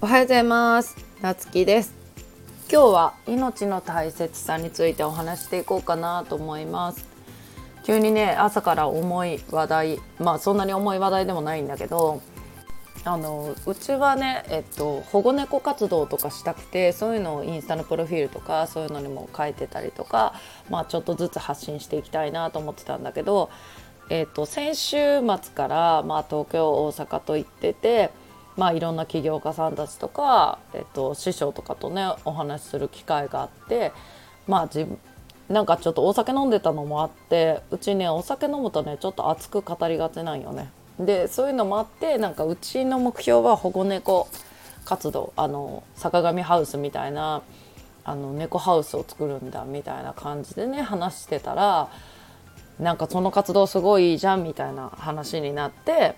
おはようございますなつきです今日は命の大切さについてお話していこうかなと思います急にね朝から重い話題まあそんなに重い話題でもないんだけどあのうちはね、えっと、保護猫活動とかしたくてそういうのをインスタのプロフィールとかそういうのにも書いてたりとか、まあ、ちょっとずつ発信していきたいなと思ってたんだけど、えっと、先週末から、まあ、東京大阪と行ってて。まあ、いろんな起業家さんたちとか、えっと、師匠とかとねお話しする機会があってまあ自なんかちょっとお酒飲んでたのもあってうちねお酒飲むとねちょっと熱く語りがちなんよね。でそういうのもあってなんかうちの目標は保護猫活動あの坂上ハウスみたいなあの猫ハウスを作るんだみたいな感じでね話してたらなんかその活動すごいいいじゃんみたいな話になって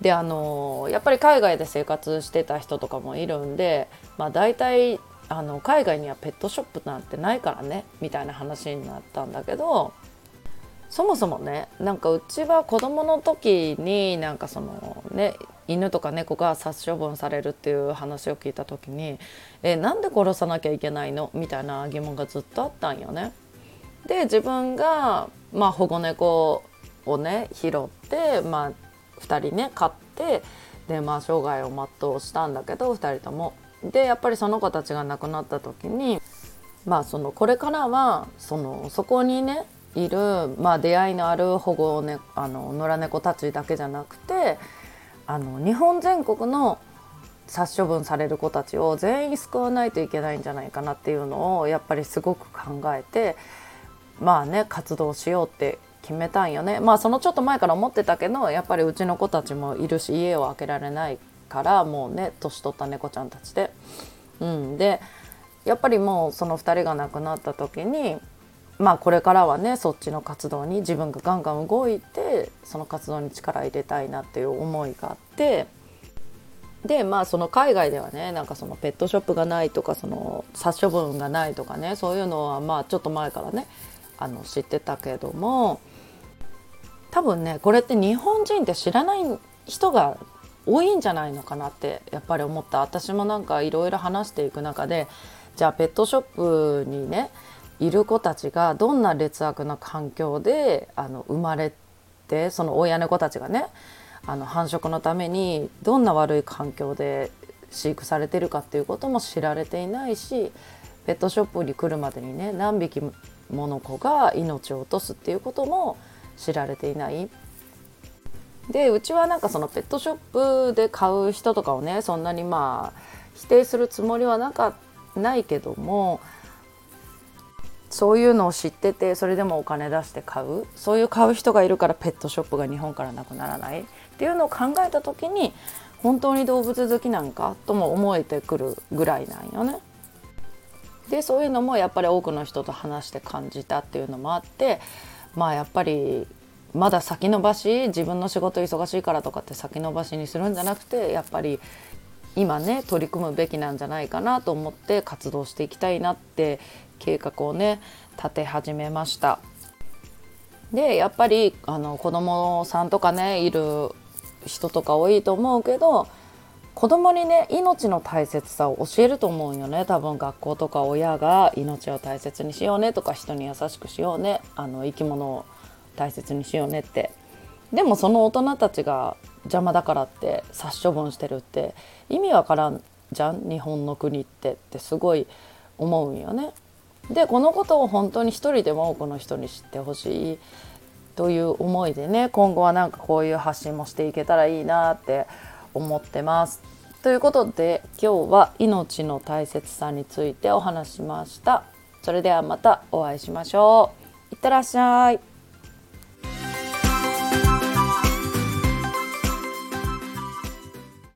であのやっぱり海外で生活してた人とかもいるんで、まあ、大体あの海外にはペットショップなんてないからねみたいな話になったんだけどそもそもねなんかうちは子どもの時になんかそのね犬とか猫が殺処分されるっていう話を聞いた時にえなんで殺さなきゃいけないの？みたいな疑問がずっとあったんよね。で自分が、まあ、保護猫をね拾って、まあ、2人ね飼ってでまあ生涯を全うしたんだけど2人とも。でやっぱりその子たちが亡くなった時にまあそのこれからはそのそこにねいる、まあ、出会いのある保護、ね、あの野良猫たちだけじゃなくてあの日本全国の殺処分される子たちを全員救わないといけないんじゃないかなっていうのをやっぱりすごく考えてまあね活動しようって決めたんよねまあそのちょっと前から思ってたけどやっぱりうちの子たちもいるし家を開けられないからもうね年取った猫ちゃんたちで。うん、でやっぱりもうその2人が亡くなった時にまあこれからはねそっちの活動に自分がガンガン動いてその活動に力入れたいなっていう思いがあってでまあその海外ではねなんかそのペットショップがないとかその殺処分がないとかねそういうのはまあちょっと前からねあの知ってたけども多分ねこれって日本人って知らない人が多いんじゃないのかなってやっぱり思った。私もなんかいろいろ話していく中でじゃあペットショップにねいる子たちがどんな劣悪な環境であの生まれてその親猫たちがねあの繁殖のためにどんな悪い環境で飼育されてるかっていうことも知られていないしペットショップに来るまでにね何匹もの子が命を落とすっていうことも知られていない。でうちはなんかそのペットショップで買う人とかをねそんなにまあ否定するつもりはなかないけどもそういうのを知っててそれでもお金出して買う。そういう買う人がいるからペットショップが日本からなくならない。っていうのを考えた時に本当に動物好きなんか？とも思えてくるぐらいなんよね。でそういうのもやっぱり多くの人と話して感じたっていうのもあってまあやっぱりまだ先延ばし自分の仕事忙しいからとかって先延ばしにするんじゃなくてやっぱり今ね取り組むべきなんじゃないかなと思って活動していきたいなって計画をね立て始めました。でやっぱりあの子供さんとかねいる人とか多いと思うけど子供にね命の大切さを教えると思うよね。多分学校とか親が命を大切にしようねとか人に優しくしようね。あの生き物を大切にしようねって。でもその大人たちが邪魔だからって殺処分してるって意味わからんじゃん？日本の国ってってすごい思うんよね。でこのことを本当に一人でも多くの人に知ってほしいという思いでね今後はなんかこういう発信もしていけたらいいなって思ってます。ということで今日は命の大切さについてお話しました。それではまたお会いしましょう。いってらっしゃい。